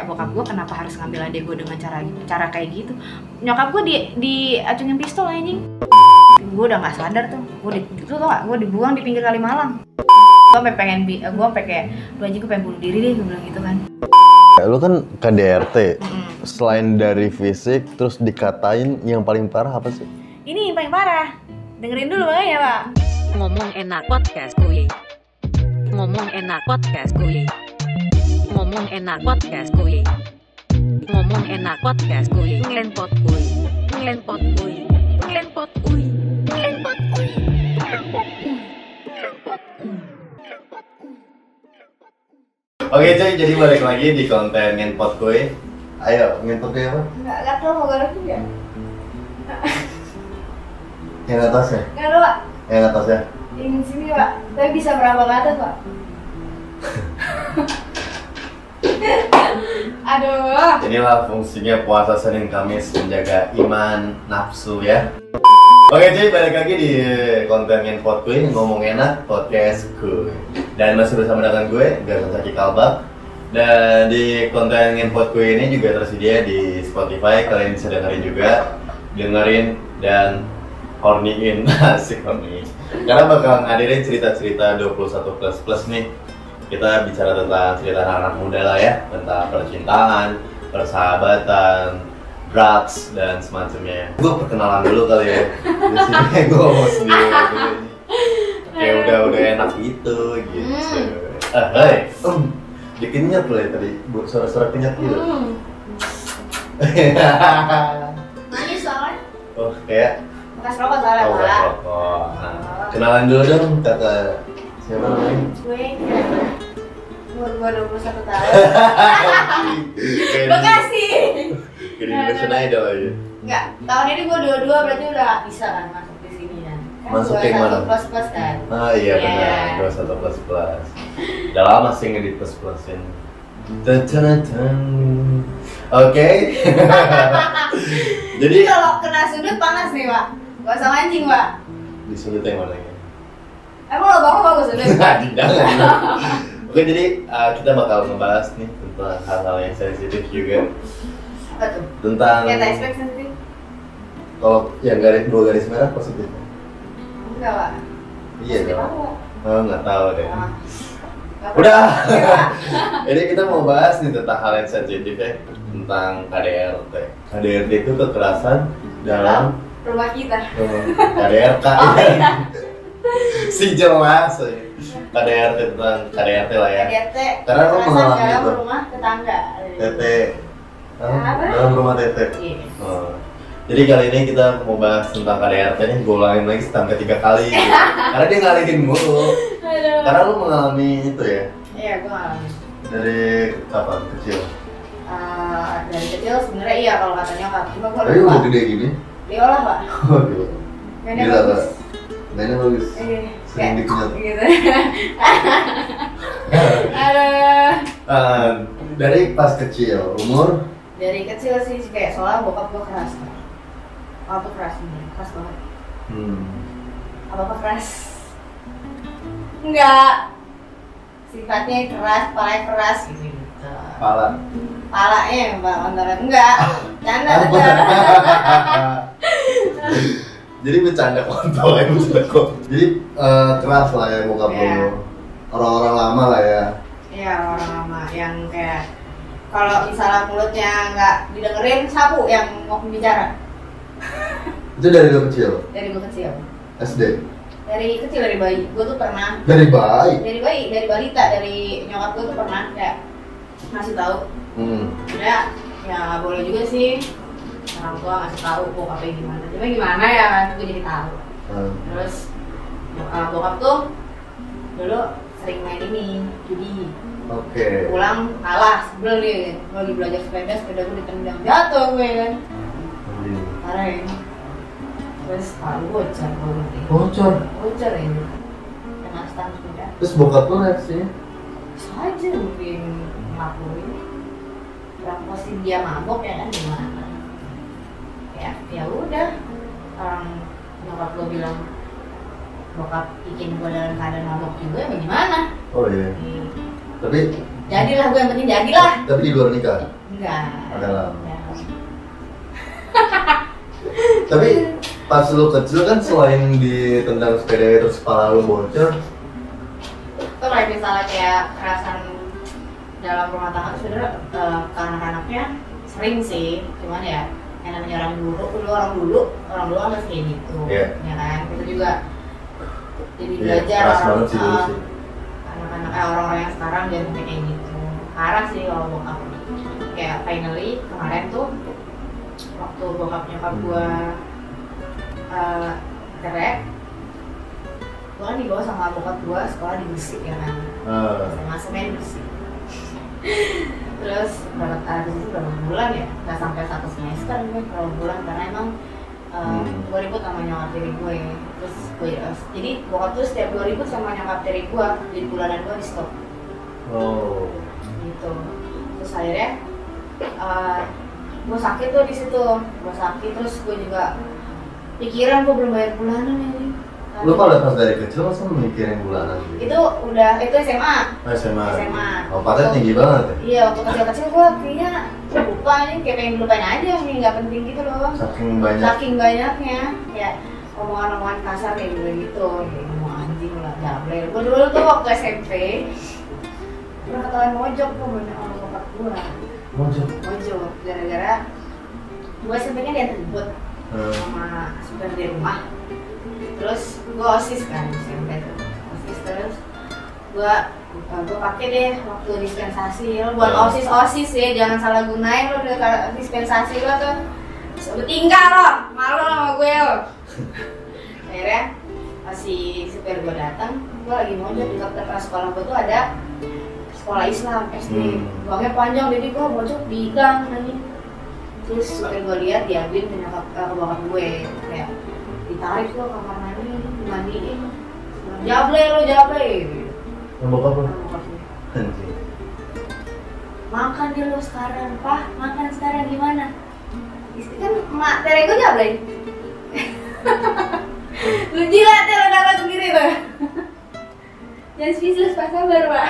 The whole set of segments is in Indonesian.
kayak bokap gue kenapa harus ngambil adik gue dengan cara cara kayak gitu? Nyokap gue di diacungin pistol anjing. Gue udah nggak sadar tuh. Gue di itu gak gue dibuang di pinggir kali Malang gue sampai pengen bi gue sampai kayak lu anjing gue pengen bunuh diri deh gue bilang gitu kan. Lu kan KDRT, Mm. selain dari fisik, terus dikatain yang paling parah apa sih? ini yang paling parah. Dengerin dulu makanya pak. Ngomong enak podcast kuy. Ngomong enak podcast kuy. Ngomong enak podcast kuy. Ngomong enak podcast kuy. Ngelenpot kuy. Ngelenpot kuy. Ngelenpot kuy. Ngelenpot kuy. Oke cuy, jadi balik lagi di konten ngenpot gue. Ayo, ngenpot gue apa? nggak nggak tahu mau garuk juga Yang atas ya? nggak ada pak Yang atas ya? ingin sini pak tapi bisa berapa ke atas pak aduh Inilah fungsinya puasa Senin Kamis menjaga iman nafsu ya. Oke cuy, balik lagi di konten ngenpot gue ngomong enak podcast gue. Dan masih bersama dengan gue, Gatot Saki Kalbak. Dan di konten ngenpot gue ini juga tersedia di Spotify, kalian bisa dengerin juga, dengerin dan hornyin asik horny. Karena bakal ngadirin cerita-cerita 21 plus plus nih. Kita bicara tentang cerita anak muda lah ya, tentang percintaan, persahabatan, drugs dan semacamnya. Gue perkenalan dulu kali ya. Di sini gue ngomong sendiri. Kayak udah udah enak gitu gitu. Ah, hai. Um, dikenyat loh ya tadi, Bu, suara-suara kenyat gitu. hmm. nangis soalnya oh, kayak bekas rokok soalnya oh, rokok. Nah, kenalan dulu dong kakak siapa namanya? gue umur gue 21 tahun Bekasi kayak di Indonesian Idol aja. Enggak, tahun ini gue dua-dua berarti udah gak bisa kan masuk di sini kan Kan Masuk satu mana? plus plus kan Ah iya Iya. benar, dua satu plus plus. Udah lama sih ngedit plus tan, tan. Oke. Jadi Jadi kalau kena sudut panas nih pak Gak usah mancing pak di sudut yang mana ya? Emang lo bagus bagus sudut? Nah, jangan. Oke jadi uh, kita bakal ngebahas nih tentang hal-hal yang sensitif juga Apa tuh? tentang Kayak tak expect sendiri? kalau yang garis dua garis merah positif. Enggak pak Iya dong. Oh nggak tahu deh. Ah. Nggak Udah. Jadi kita mau bahas nih tentang hal yang sensitif ya tentang KDRT. KDRT itu kekerasan dalam Rumah kita KDRT. Oh iya si jelas. ya. KDRT tentang KDRT lah ya. KDRT Karena kekerasan mengalami dalam itu. rumah tetangga TT. Hah? Apa? Dalam rumah TT. Iya Oh. Jadi kali ini kita mau bahas tentang KDRT nih, gue ulangin lagi sampai tiga kali gitu. Karena dia ngalihin mulu. Karena lu mengalami itu ya Iya gue ngalamin dari kapan kecil. Eh, dari kecil sebenarnya iya kalau kata nyokap cuma gue Tapi udah gede gini. diolah pak Waduh. Gila, Pak. Mainnya bagus. Iya, Sering kayak dikenyat. gitu Aduh. Dari pas kecil, umur dari kecil sih kayak soalnya bokap gue keras apa tuh keras keras banget hmm. apa apa keras enggak sifatnya keras palanya keras gitu gitu Pala. palanya yang bang antara enggak canda Jadi bercanda kontol ya, bercanda kontol. Jadi eh, keras lah ya bokap Iya. lu. Orang-orang lama lah ya. Iya orang lama yang kayak kalau misalnya mulutnya nggak didengerin sapu yang mau bicara Itu dari lu kecil, dari gue kecil SD. dari kecil dari bayi gue tuh pernah Dari bayi. dari bayi dari balita dari nyokap gue tuh pernah kayak ngasih tahu Hmm. ya ya boleh juga sih orang tua ngasih tahu bokapnya gimana cuma gimana ya kan gue jadi tahu Hmm. terus uh, bokap tuh dulu sering main ini judi Oke. pulang kalah sebel nih gue lagi belajar sepeda sepeda gue ditendang jatuh gue kan Hmm. parah ya terus palu bocor gue ngerti Bocor. bocor ya kena stang sepeda Terus bokap lu reaksinya? saja mungkin ngelakuin yang pasti dia mabok ya kan gimana ya ya udah orang nyokap gue bilang bokap bikin gue dalam keadaan mabok juga ya bagaimana Oh iya. Hmm. Tapi jadilah gue yang penting jadilah Tapi di luar nikah. enggak Adalah. Enggak. Tapi pas lu kecil kan selain ditendang sepeda terus kepala lu bocor, itu kayak misalnya kayak kekerasan dalam rumah tangga itu sebenarnya eh, ke anak-anaknya sering sih cuman ya yang namanya orang dulu dulu orang dulu orang dulu masih kayak gitu Iya. ya kan? Itu juga jadi Iya, belajar orang eh, sih. anak-anak eh, orang-orang yang sekarang jangan sampai kayak gitu. Parah sih kalau bokap. Kayak finally kemarin tuh waktu bokap nyokap gua eh, cerai gua kan dibawa sama bokap gua sekolah di Gresik ya kan? Ah, SMA semen Gresik terus berapa tahun itu berapa bulan ya? Nggak sampai satu semester gue berapa bulan karena emang uh, Hmm. gue ribut sama nyokap tiri gue. Terus gue uh, jadi bokap tuh setiap gue ribut sama nyokap tiri gue di bulanan gue di stop. Oh, gitu. Terus akhirnya uh, gue sakit tuh di situ. Gue sakit terus gue juga pikiran gue belum bayar bulanan ini lu kalau pas dari kecil masa mikirin bulanan gitu? itu udah itu SMA Oh, SMA. SMA. Oh, patah tinggi banget ya? Iya, waktu kecil-kecil gue kayaknya lupa nih, kayak pengen lupain aja nih, nggak penting gitu loh. Saking banyak. Saking banyaknya, kayak omongan-omongan kasar kayak gitu gitu, ngomong anjing lah, jablay. Gue dulu tuh waktu SMP pernah ketahuan mojok tuh banyak orang bokap gue, Mojok. mojok gara-gara SMP kan dia ribut Hmm. sama supir di rumah. Terus gue osis kan SMP tuh, osis terus. Gue gue pakai deh waktu dispensasi. Lo buat Hmm. osis osis ya jangan salah gunain lo udah dispensasi lo tuh. Sebut tinggal lo malu sama gue lo akhirnya si supir gue datang gue lagi mau di dekat sekolah gue tuh ada sekolah Islam SD Hmm. uangnya panjang jadi gue bocok di gang nanti terus supir gue lihat diambil ke eh, ke bokap gue. Kayak ditarik lo kamar mandi dimandiin jable lo jable Yang bokap Anjing. makan dia lo sekarang pak. Makan sekarang gimana? Istri kan mak tere gue jable lu jilat ya lo dapat sendiri tuh. Jangan speechless pas sabar pak.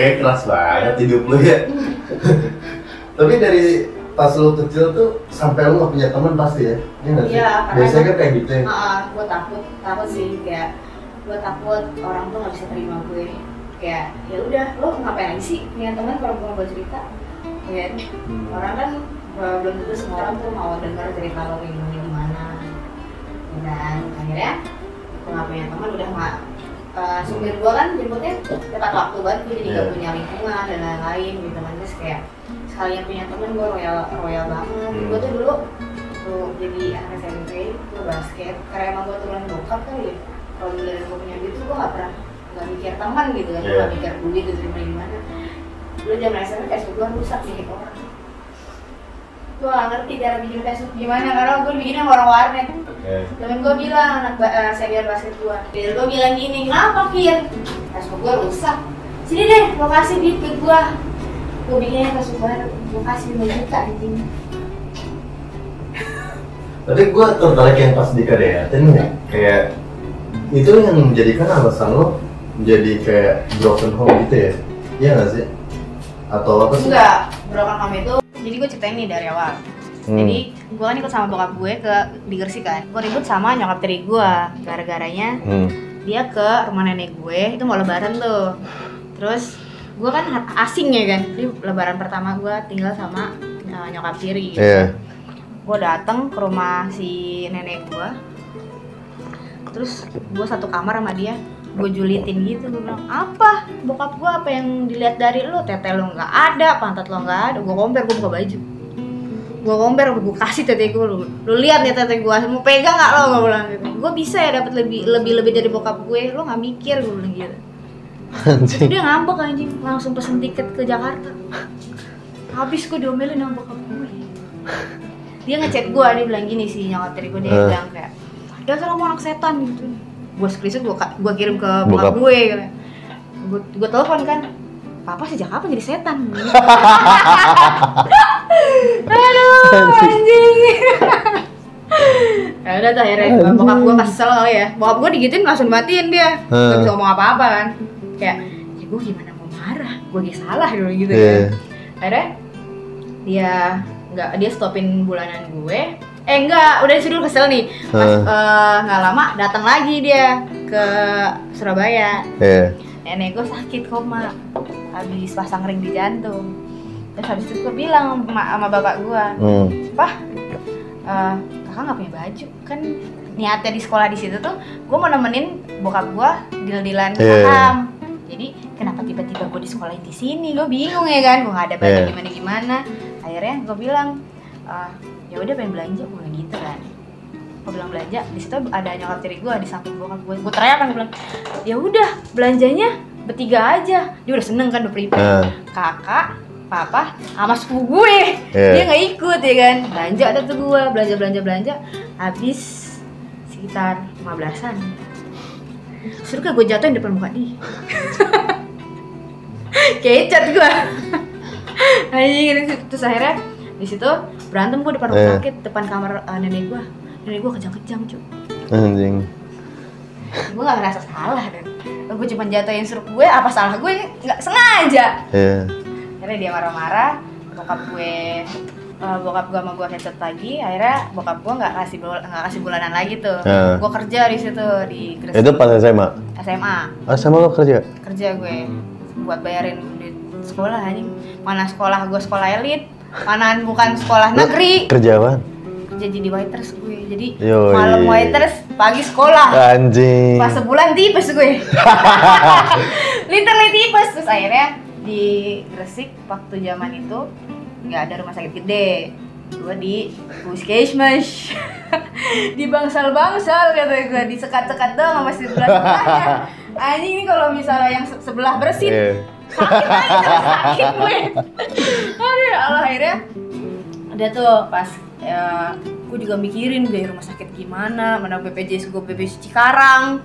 Kayak keras banget hidup lu ya. Tapi dari pas lu kecil tuh sampai lu gak punya teman pasti ya? Iya nggak sih? Karena Biasanya kan kayak gitu ya. Ah, gue takut, takut sih kayak gue takut orang tuh nggak bisa terima gue. Kayak ya udah, lo ngapain aja sih punya teman kalau gue mau cerita? Ya? Hmm. orang kan belum tentu semua orang tuh mau dengar cerita lo kayak gimana gimana. Dan akhirnya gue nggak punya teman, udah nggak eh, supir gue kan jemputnya tepat waktu banget, gue jadi nggak Iya. punya lingkungan dan lain-lain gitu kan terus kayak sekalian punya teman gue royal royal banget. Hmm. Gue tuh dulu tuh jadi anak SMP gue basket karena emang gue turunan bokap kali ya kalau dari gue punya duit tuh gue gak pernah gak mikir teman gitu kan gue Iya. gak mikir duit itu dari gimana dulu zaman SMP Facebook gue rusak nih orang gue gak ngerti cara bikin Facebook gimana karena gue bikinnya orang warnet Oke. temen gue bilang anak ba- eh, senior basket gue dia gue bilang gini kenapa Fir Facebook gue rusak sini deh lo kasih duit ke gue Facebook baru gue kasih 5 juta anjing Tapi gue tertarik yang pas di KDRT nih kayak itu yang menjadikan alasan lo menjadi kayak broken home gitu ya? Iya nggak sih? Atau apa sih? Enggak, broken home itu jadi gue ceritain nih dari awal. Hmm. Jadi gue kan ikut sama bokap gue ke di Gresik kan. Gue ribut sama nyokap tiri gue gara-garanya Hmm. dia ke rumah nenek gue itu mau lebaran tuh. Terus gue kan asing ya kan. Jadi lebaran pertama gue tinggal sama uh, nyokap tiri. Gitu. Iya. Gue dateng ke rumah si nenek gue. Terus gue satu kamar sama dia gue julitin gitu gue bilang apa bokap gue apa yang dilihat dari lo tete lo nggak ada pantat lo nggak ada gue compare gue buka baju gue compare gue kasih tete gue lu lu lihat nih tete gue mau pegang nggak lo gue bilang gitu gue bisa ya dapat lebih lebih lebih dari bokap gue lo nggak mikir gue bilang gitu Terus dia ngambek anjing. Langsung pesen tiket ke Jakarta. Habis gue diomelin sama bokap gue dia ngechat gue dia bilang gini sih nyokap tiri gue dia Eh. bilang kayak dasar kamu anak setan gitu. Gue screenshot gue gue kirim ke Bokap. gue gitu. gue gue telepon kan papa sejak kapan jadi setan? Aduh anjing. ya udah tuh akhirnya bokap gue kesel kali ya. Bokap gue digituin langsung matiin dia. Gak bisa ngomong apa-apa kan kayak ya gue gimana mau marah? Gue lagi salah dulu gitu Iya. kan. Akhirnya dia nggak dia stopin bulanan gue. Eh enggak udah disuruh kesel nih. Pas eh, nggak lama datang lagi dia ke Surabaya. Iya. nenek gue sakit koma habis pasang ring di jantung. Terus habis itu gue bilang sama, sama bapak gue Hmm. Pak, eh, kakak nggak punya baju. Kan niatnya di sekolah di situ tuh gue mau nemenin bokap gue deal-dealan Iya. saham jadi kenapa tiba-tiba gue di sekolah di sini? Gue bingung ya kan? Gue nggak ada baju Iya. gimana gimana. Akhirnya gue bilang "Eh, ya udah pengen belanja. Gue bilang gitu kan. Gue bilang belanja. Di situ ada nyokap tiri gue di samping bokap gue gue teriak kan gue bilang ya udah belanjanya bertiga aja. Dia udah seneng kan udah prepare. Ah. kakak papa sama sepupu gue. Iya. dia nggak ikut ya kan? Belanja ada tuh gue belanja belanja belanja. Habis sekitar 15an suruh kan gue jatuhin depan muka. Dia kecat gue anjing terus akhirnya di situ berantem gue depan rumah Iya. sakit depan kamar eh, nenek gue nenek gue kejang-kejang cuy Anjing. gue gak ngerasa salah dan gue cuma jatuhin suruh gue apa salah gue? Nggak sengaja. Iya. akhirnya dia marah-marah bokap gue eh, bokap gue sama gue headset lagi akhirnya bokap gue nggak kasih bul- nggak kasih bulanan lagi tuh Ah. gue kerja di situ di Gresik Itu pas SMA. SMA Ah, sama lo kerja? kerja gue buat bayarin duit sekolah anjing mana sekolah gue sekolah elit mana bukan sekolah negeri Kerja apa? kerja jadi waiters gue jadi Yoi. malam waiters pagi sekolah Anjing. pas sebulan tipes gue literally tipes terus akhirnya di Gresik waktu zaman itu nggak ada rumah sakit gede. Gue di puskesmas. Di bangsal bangsal kata gue di sekat sekat doang sama sebelah sebelahnya anjing ini kalau misalnya yang se- sebelah bersih Iya. sakit terus sakit gue. Aduh ya Allah akhirnya udah tuh pas ya, gue juga mikirin biaya rumah sakit gimana mana BPJS gue BPJS Cikarang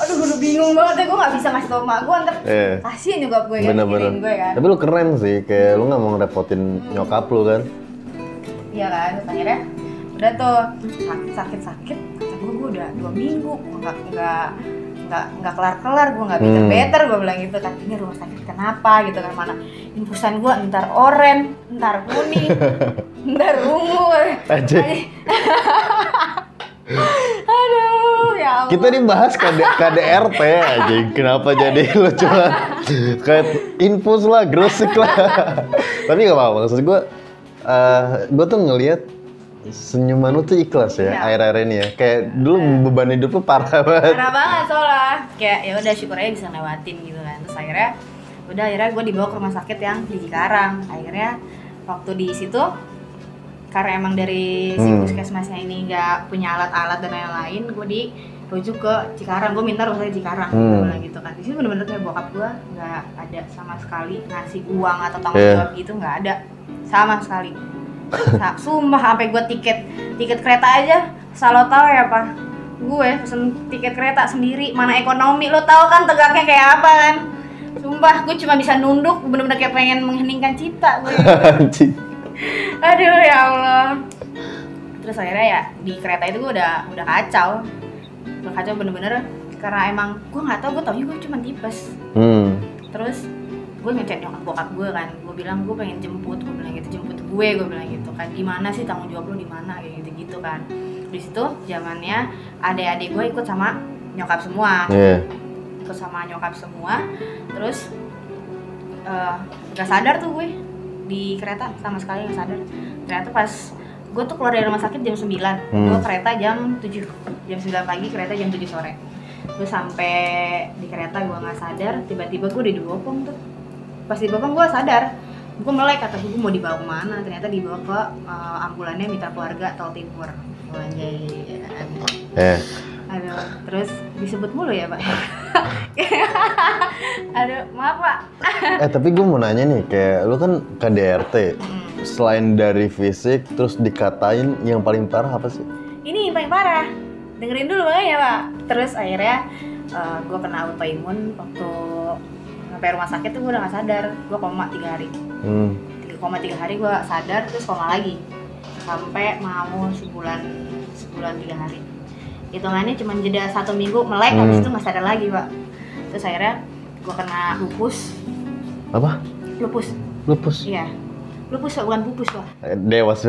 aduh udah bingung banget deh gue gak bisa ngasih tau mak gue ntar Iya. kasihan juga gue kan mikirin gue kan Tapi lu keren sih, kayak lu nggak mau ngerepotin nyokap lu kan? iya kan akhirnya udah tuh sakit sakit sakit kata gue gue udah dua minggu nggak nggak nggak nggak kelar kelar gue nggak better Hmm. better gue bilang gitu kan ini rumah sakit kenapa gitu kan mana infusan gue ntar oren ntar kuning ntar ungu Anjing. aduh ya Allah Kita dibahas KD, KDRT aja. Kenapa jadi lu cuma kayak infus lah, grosik lah. Tapi gak apa-apa. Maksud gue, eh gue tuh ngelihat senyuman lu tuh ikhlas ya, Iya. akhir-akhir ini ya. Kayak dulu beban hidup lu parah banget. parah banget soalnya kayak ya udah syukur aja bisa lewatin gitu kan terus akhirnya udah akhirnya gue dibawa ke rumah sakit yang di Cikarang akhirnya waktu di situ karena emang dari si Hmm. puskesmasnya ini nggak punya alat-alat dan lain-lain gue dirujuk ke Cikarang gue minta rumah sakit Cikarang Hmm. gitu kan di sini bener-bener kayak bokap gue nggak ada sama sekali ngasih uang atau tanggung Iya. jawab gitu nggak ada sama sekali Sa- sumpah sampai gue tiket tiket kereta aja selalu tahu ya pak gue pesen tiket kereta sendiri mana ekonomi lo tahu kan tegaknya kayak apa kan sumpah gue cuma bisa nunduk bener-bener kayak pengen mengheningkan cipta gue. aduh ya allah. Terus akhirnya ya di kereta itu gue udah udah kacau. Udah kacau bener-bener karena emang gue nggak tahu gue taunya gue cuma tipes Hmm. terus gue ngechat nyokap bokap gue kan. Gue bilang gue pengen jemput gue bilang gitu jemput gue gue bilang gitu kan. Gimana sih tanggung jawab lo di mana? kayak gitu gitu kan. Di situ zamannya adik-adik gue ikut sama nyokap semua. Iya. ikut sama nyokap semua. Terus eh gak sadar tuh gue di kereta sama sekali gak sadar ternyata pas gue tuh keluar dari rumah sakit jam 9 Hmm. gue kereta jam 7 jam 9 pagi kereta jam 7 sore gue sampai di kereta gue nggak sadar tiba-tiba gue udah dibopong tuh pas dibopong gue sadar gue melek kata gue mau dibawa ke mana ternyata dibawa ke eh, ambulannya mitra keluarga tol timur Anjay. Eh. Aduh, terus disebut mulu ya pak? Aduh, maaf pak. Eh tapi gue mau nanya nih, kayak lu kan KDRT. Hmm. Selain dari fisik, terus dikatain yang paling parah apa sih? Ini yang paling parah. Dengerin dulu makanya pak. Terus akhirnya gue kena autoimun waktu sampai rumah sakit tuh gue udah gak sadar. Gue koma tiga hari. Hmm. Tiga koma tiga hari gue sadar terus koma lagi. Sampai mau sebulan sebulan tiga hari. Hitungannya cuma jeda satu minggu melek Hmm. habis itu nggak sadar lagi pak. Terus akhirnya gue kena lupus Apa? lupus Lupus. iya lupus Wak, bukan pupus lah Eh, Dewas.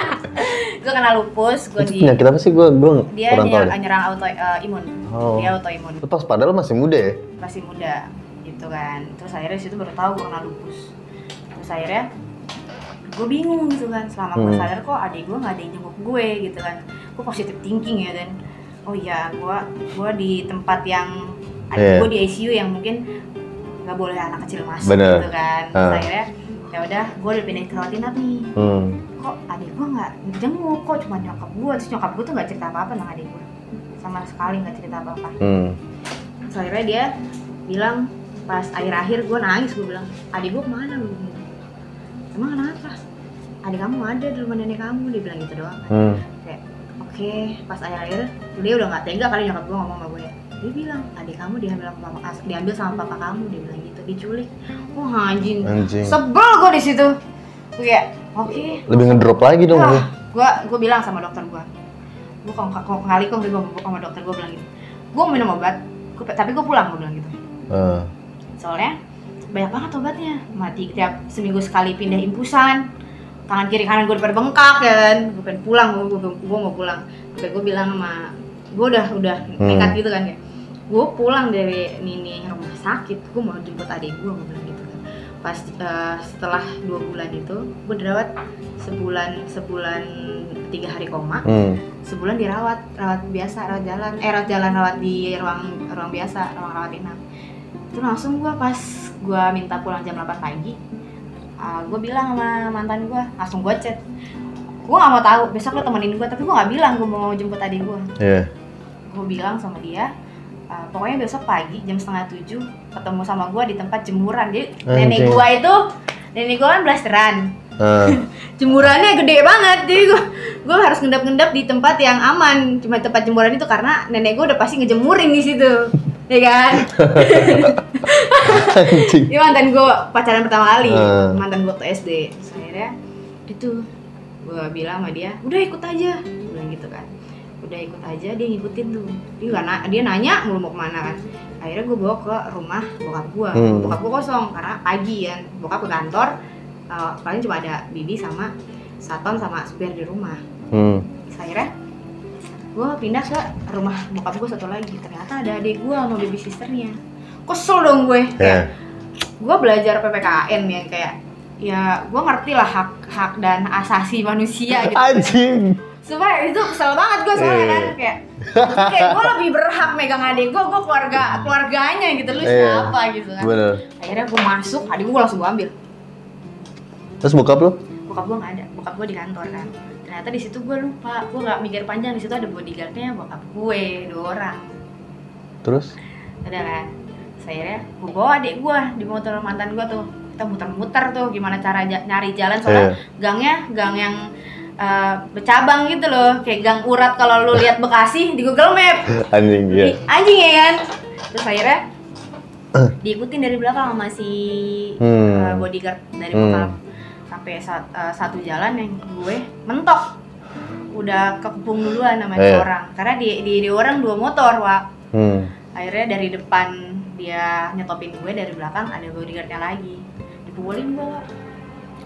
gue kena lupus gue Itu di penyakit apa sih? Gue gue dia kurang tahu nyerang, nyerang auto eh, imun Oh. dia autoimun Lepas padahal masih muda ya. masih muda gitu kan terus akhirnya situ baru tahu gue kena lupus terus akhirnya gue bingung gitu kan selama gue Hmm. sadar kok adik gue nggak ada yang jenguk gue gitu kan gue positive thinking ya dan oh iya gue gue di tempat yang Iya. gue di ICU yang mungkin nggak boleh anak kecil masuk Bener. gitu kan terus Ah. akhirnya ya udah gue udah pindah ke rawat inap nih Hmm. kok adik gue nggak jenguk kok cuma nyokap gue terus nyokap gue tuh nggak cerita apa apa tentang adik gue sama sekali nggak cerita apa apa Hmm. Terus akhirnya dia bilang pas akhir-akhir gue nangis gue bilang adik gue ke mana lu emang kenapa adik kamu ada di rumah nenek kamu dia bilang gitu doang kan Hmm. Oke pas akhir-akhir dia udah nggak tega kali nyokap gue ngomong sama gue ya. Dia bilang adik kamu diambil sama mama as- diambil sama papa kamu dia bilang gitu diculik. Wah anjing. Anjing. sebel gue di situ. Gue kayak oke. Lebih ngedrop lagi dong. Gue. gue gue bilang sama dokter gue gue kalau kalau kali kok gue sama dokter gue bilang gitu. Gue minum obat gua, tapi gue pulang gue bilang gitu. Eh. soalnya banyak banget obatnya. Mati tiap seminggu sekali pindah infusan tangan kiri kanan gue pada bengkak ya kan? Gue pengen pulang gue gue, gue mau pulang. Sampai gue bilang sama gue udah udah Hmm. nekat gitu kan kayak gue pulang dari nini rumah sakit gue mau jemput adik gue gue bilang gitu kan. Pas eh, setelah dua bulan itu gue dirawat sebulan sebulan tiga hari koma. Hmm. sebulan dirawat rawat biasa rawat jalan. Eh rawat jalan rawat di ruang ruang biasa ruang rawat inap. Itu langsung gua pas gua minta pulang jam 8 pagi uh, gue bilang sama mantan gua langsung gua chat gua nggak mau tahu besok lo temenin gua tapi gua nggak bilang gua mau jemput adik gua Iya. gue bilang sama dia uh, pokoknya besok pagi jam setengah tujuh ketemu sama gua di tempat jemuran jadi nenek Anjing. gua itu nenek gua kan blasteran Eh. jemurannya gede banget jadi gue gue harus ngendap-ngendap di tempat yang aman cuma tempat jemuran itu karena nenek gue udah pasti ngejemurin di situ ya kan. ini mantan gue pacaran pertama kali Hmm. mantan gue waktu SD. Terus akhirnya itu gue bilang sama dia udah ikut aja. Gua bilang gitu kan. Udah ikut aja dia ngikutin tuh. Dia na- dia nanya mulu mau ke mana kan. Akhirnya gue bawa ke rumah bokap gue Hmm. bokap gue kosong karena pagi kan. Bokap ke kantor uh, paling cuma ada bibi sama saton sama supir di rumah. Hmm. Terus akhirnya gue pindah ke rumah bokap gue satu lagi. Ternyata ada adik gue sama baby sisternya kesel dong gue Ya. kayak gue belajar PPKN yang kayak ya gue ngerti lah hak hak dan asasi manusia gitu Anjing. Sumpah itu kesel banget gue soalnya Iya. kan kayak kayak gue lebih berhak megang adik gue gue keluarga keluarganya gitu lu Iya. siapa gitu kan Bener. akhirnya gue masuk adik gue langsung gue ambil Terus bokap lu? bokap gue nggak ada bokap gue di kantor kan ternyata di situ gue lupa gue nggak mikir panjang di situ ada bodyguardnya bokap gue dua orang Terus? udah kan saya gue bawa adik gue di motor mantan gue tuh kita muter-muter tuh gimana cara nyari jalan soalnya Iya. gangnya gang yang eh, bercabang gitu loh kayak gang urat kalau lu lihat Bekasi di Google Map Anjing iya. anjing ya kan terus akhirnya diikutin dari belakang sama si Hmm. eh, bodyguard dari Hmm. bokap sampai sat- eh, satu jalan yang gue mentok udah kekepung duluan sama Eh. orang karena di, di di orang dua motor wa Hmm. akhirnya dari depan dia nyetopin gue dari belakang ada bodyguardnya lagi. Dipukulin gue.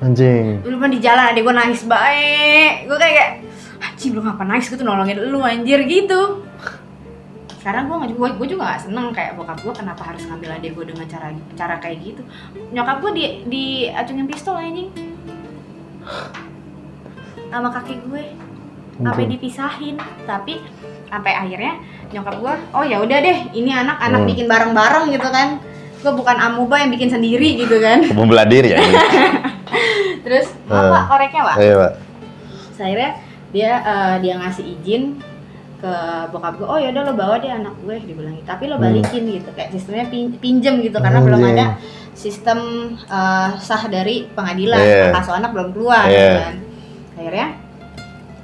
Anjing. Lu di jalan adik gue nangis baik. Gue kayak kayak anjing lu ngapa nangis? Gue tuh nolongin lu anjir gitu. Sekarang gue gue, gue juga gak seneng kayak bokap gue kenapa harus ngambil adik gue dengan cara cara kayak gitu. Nyokap gue di di acungin pistol anjing. Sama kaki gue. Sampai dipisahin. Tapi sampai akhirnya nyokap gue oh ya udah deh ini anak anak Hmm. bikin bareng bareng gitu kan gue bukan amuba yang bikin sendiri gitu kan Mau bela diri ya? terus Hmm. apa koreknya pak Iya, Pak. Akhirnya dia eh, dia ngasih izin ke bokap gue oh yaudah lo bawa deh anak gue dibilang gitu tapi lo Hmm. balikin gitu kayak sistemnya pin- pinjem gitu karena belum Anjing. ada sistem eh, sah dari pengadilan Iya. kasus anak belum keluar Iya. gitu kan akhirnya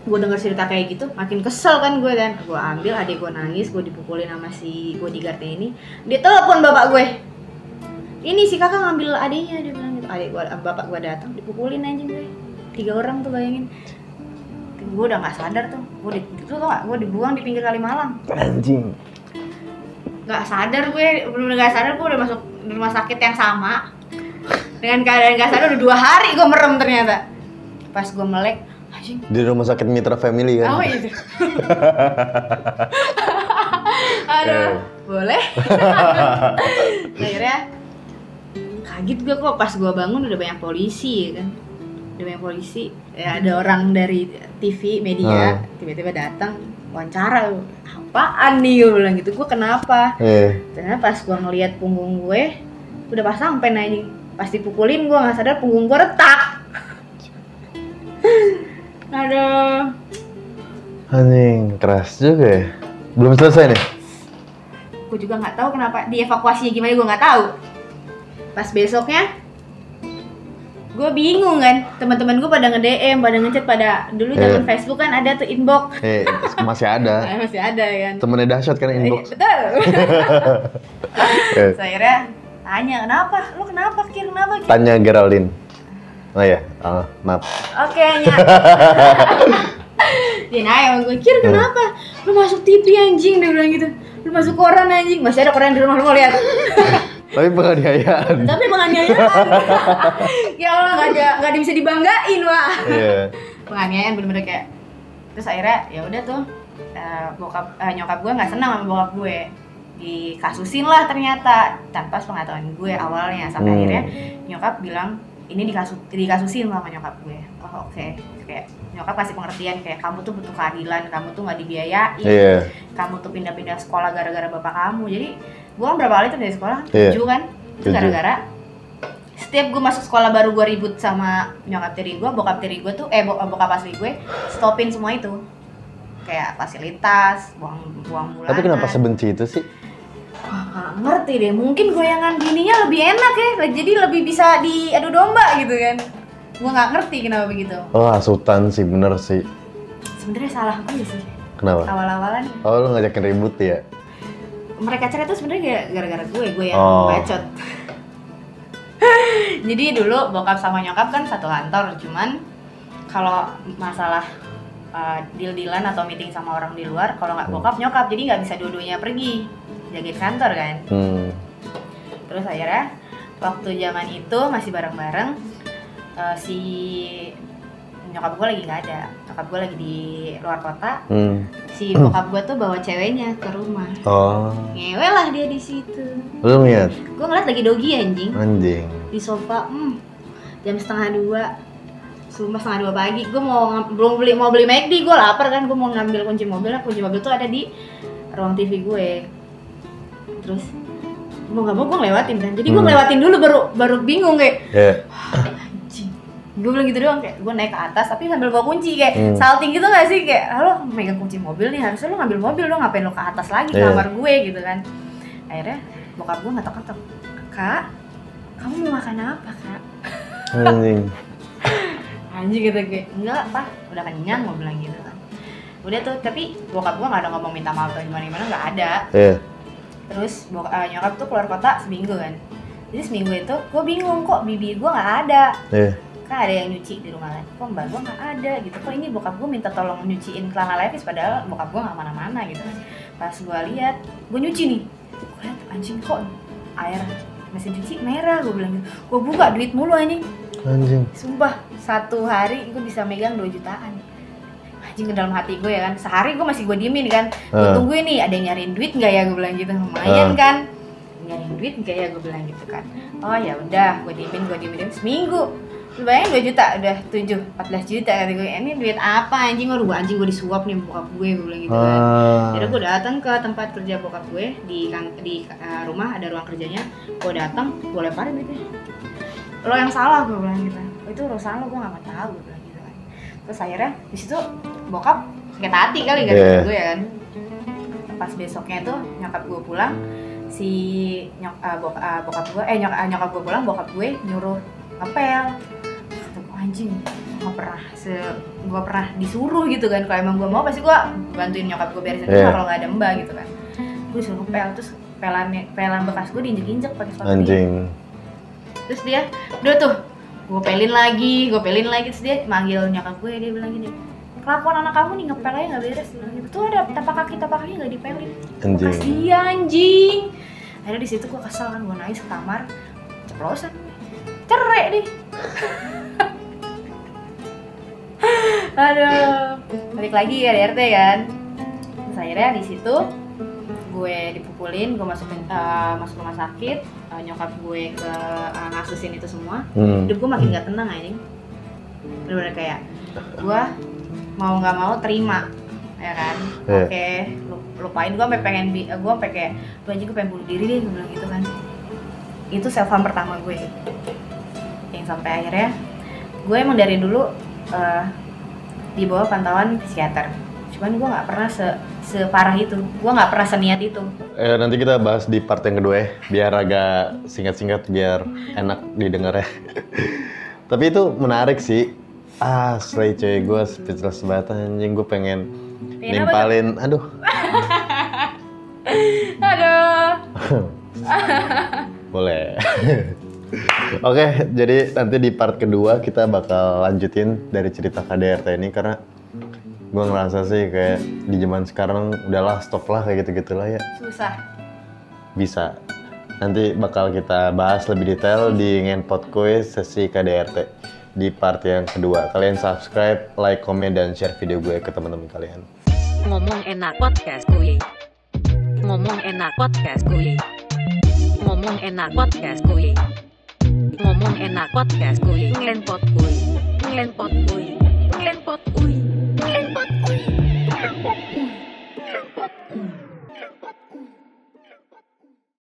gue denger cerita kayak gitu makin kesel kan gue kan. Gue ambil adik gue nangis gue dipukulin sama si bodyguardnya ini. Dia telepon bapak gue. Ini si kakak ngambil adiknya dia bilang gitu. Adik gue bapak gue datang dipukulin anjing gue. Tiga orang tuh bayangin. Gue udah nggak sadar tuh. Gue di itu tuh gak gue dibuang di pinggir kali malang Anjing. nggak sadar gue belum nggak sadar gue udah masuk di rumah sakit yang sama. Dengan keadaan gak sadar udah dua hari gue merem ternyata. Pas gue melek anjing. Di rumah sakit Mitra Family kan? oh itu aduh Eh. boleh. Akhirnya kaget gue kok pas gue bangun udah banyak polisi ya kan? Udah banyak polisi. Ya ada orang dari TV media Hmm. tiba-tiba datang wawancara. Apaan nih gue bilang gitu. Gue kenapa? Ternyata pas gue ngeliat punggung gue udah pas sampai anjing. Pas dipukulin gue nggak sadar punggung gue retak aduh anjing keras juga ya. Belum selesai nih? gue juga nggak tahu kenapa dievakuasinya gimana gue nggak tahu pas besoknya gue bingung kan teman-teman gue pada nge DM pada ngechat pada dulu zaman Iya. Facebook kan ada tuh inbox Eh, masih ada. Eh, masih ada kan Temennya dahsyat kan Eh, inbox. betul Eh, Terus akhirnya tanya kenapa lu kenapa kir kenapa kir tanya Geraldine. Oh ya, ah, maaf. oke nya dia nanya sama gue kir kenapa? Lu masuk TV anjing dia bilang gitu. Lu masuk koran anjing. Masih ada koran di rumah lu mau lihat. Tapi penganiayaan. tapi penganiayaan. Ya Allah nggak ada ada bisa dibanggain wah Iya. penganiayaan bener-bener kayak terus akhirnya ya udah tuh eh, bokap eh, nyokap gue nggak senang sama bokap gue. Dikasusin lah ternyata tanpa sepengetahuan gue awalnya. Sampai Hmm. akhirnya nyokap bilang ini dikasus dikasusin sama nyokap gue. Oh oke. Kayak nyokap kasih pengertian kayak kamu tuh butuh keadilan kamu tuh nggak dibiayain Iya. kamu tuh pindah-pindah sekolah gara-gara bapak kamu. Jadi gue kan berapa kali tuh dari sekolah? Iya. tujuh kan? Itu gara-gara setiap gue masuk sekolah baru gue ribut sama nyokap tiri gue bokap tiri gue tuh eh bok- bokap asli gue stopin semua itu. Kayak fasilitas buang buang bulanan Tapi kenapa sebenci itu sih? Nggak ngerti deh mungkin goyangan bininya lebih enak ya jadi lebih bisa diadu domba gitu kan gue nggak ngerti kenapa begitu Oh, asutan sih, bener sih. sebenarnya salah gue sih Kenapa? awal-awalan Oh, lu ngajakin ribut ya? mereka cerai itu sebenarnya gara-gara gue gue yang Oh. bacot jadi dulu bokap sama nyokap kan satu kantor cuman kalau masalah uh, deal-dealan atau meeting sama orang di luar kalau nggak Hmm. bokap nyokap jadi nggak bisa dua-duanya pergi jagain kantor kan? Hmm. terus akhirnya waktu zaman itu masih bareng-bareng uh, si nyokap gue lagi nggak ada. Nyokap gue lagi di luar kota. Hmm. si bokap gue tuh bawa ceweknya ke rumah. Oh, ngewe lah dia di situ. Lu lihat gue ngeliat lagi dogi anjing. Anjing. di sofa hmm, jam setengah dua. Sumpah setengah dua pagi. Gue mau belum beli mau beli McD gue lapar kan. Gue mau ngambil kunci mobil kunci mobil tuh ada di ruang TV gue terus mau nggak mau gue ngelewatin kan jadi gue Hmm. ngelewatin dulu baru baru bingung kayak Ya. anjing gue bilang gitu doang kayak gue naik ke atas tapi sambil bawa kunci kayak Hmm. salting gitu gak sih kayak "Ah, lo megang kunci mobil nih harusnya lo ngambil mobil lo ngapain lo ke atas lagi Iya. kamar gue gitu kan akhirnya bokap gue ngetok-ngetok kak kamu mau makan apa kak Anjing. anjing gitu kayak enggak pak udah kenyang gue bilang gitu kan udah tuh tapi bokap gue gak ada ngomong minta maaf atau gimana gimana nggak ada Ya. Terus eh, nyokap tuh keluar kota seminggu kan. Jadi seminggu itu gue bingung kok bibi gue nggak ada. Ya. kan ada yang nyuci di rumah lain kok mbak gue nggak ada gitu. Kok ini bokap gue minta tolong nyuciin celana levis padahal bokap gue nggak mana-mana gitu kan. Pas gue lihat gue nyuci nih. Gue lihat anjing kok air mesin cuci merah? Gue bilang gitu. Gue buka duit mulu anjing. Anjing. sumpah satu hari gue bisa megang 2 jutaan anjing ke dalam hati gue ya kan. Sehari gue masih gue diemin kan. Gue Ah. tungguin nih ada yang nyariin duit nggak ya? Gue bilang gitu. Lumayan Ah. kan. Nyariin duit nggak ya? Gue bilang gitu kan. Oh ya udah gue diemin gue diemin. Seminggu. Lu bayangin 2 juta udah 7 14 juta kata gue ini duit apa anjing? Gue anjing gue disuap nih bokap gue gue bilang gitu kan. Ah. jadi gue datang ke tempat kerja bokap gue di di uh, rumah ada ruang kerjanya. Gue datang gue lemparin duitnya. Lo yang salah gue bilang gitu itu urusan lo gue gak mau tahu gue bilang gitu kan. Terus akhirnya di situ bokap sakit hati kali kan Iya. gue ya kan pas besoknya tuh nyokap gue pulang si nyok, uh, bok- uh, bokap gue eh nyok, uh, nyokap gue pulang bokap gue nyuruh ngepel gue anjing gak pernah se gak pernah disuruh gitu kan kalau emang gue mau pasti gue bantuin nyokap gue beresin Iya. rumah kalau nggak ada mbak gitu kan gue disuruh ngepel terus pelannya pelan bekas gue diinjek injek pakai sepatu Anjing. terus dia udah tuh gue pelin lagi gue pelin lagi terus dia manggil nyokap gue dia bilang gini kelakuan anak kamu nih ngepel aja nggak beres. Gitu. Tuh ada tapak kaki tapak kaki nggak dipelin. Anjing. dia anjing. Akhirnya di situ gue kesel kan gue nangis ke kamar. Ceplosan. Cerai nih. Aduh. Balik lagi ya RT kan. Terus akhirnya di situ gue dipukulin gue masukin eh, masuk rumah sakit. Eh, nyokap gue ke eh, ngasusin itu semua. Hmm. hidup gue makin gak tenang anjing. Bener-bener kayak gue mau nggak mau terima ya kan? Iya. oke lu- lupain. Gue sampai pengen bi- gue sampai kayak lu anjing gue pengen bunuh diri deh gue bilang gitu kan. Itu self harm pertama gue. Yang sampai akhirnya gue emang dari dulu eh, di bawah pantauan psikiater. Cuman gue nggak pernah se separah itu. Gue nggak pernah seniat itu. Eh, nanti kita bahas di part yang kedua ya, biar agak singkat-singkat, biar enak didengar ya. Tapi itu menarik sih. Ah, slay cuy, gue speechless banget anjing, gue pengen Pengen apa nimpalin, aduh. aduh Boleh. Oke, jadi nanti di part kedua kita bakal lanjutin dari cerita KDRT ini karena gue ngerasa sih kayak di zaman sekarang udahlah stop lah kayak gitu-gitu lah ya. susah Bisa. Nanti bakal kita bahas lebih detail di Ngenpot Quiz sesi KDRT di part yang kedua. Kalian subscribe, like, komen, dan share video gue ke teman-teman kalian. Ngomong enak podcast kuy. Ngomong enak podcast kuy. Ngomong enak podcast kuy. Ngomong enak podcast kuy. Ngelenpot kuy. Ngelenpot kuy. Ngelenpot kuy. Ngelenpot kuy. Ngelenpot kuy. Ngelenpot kuy.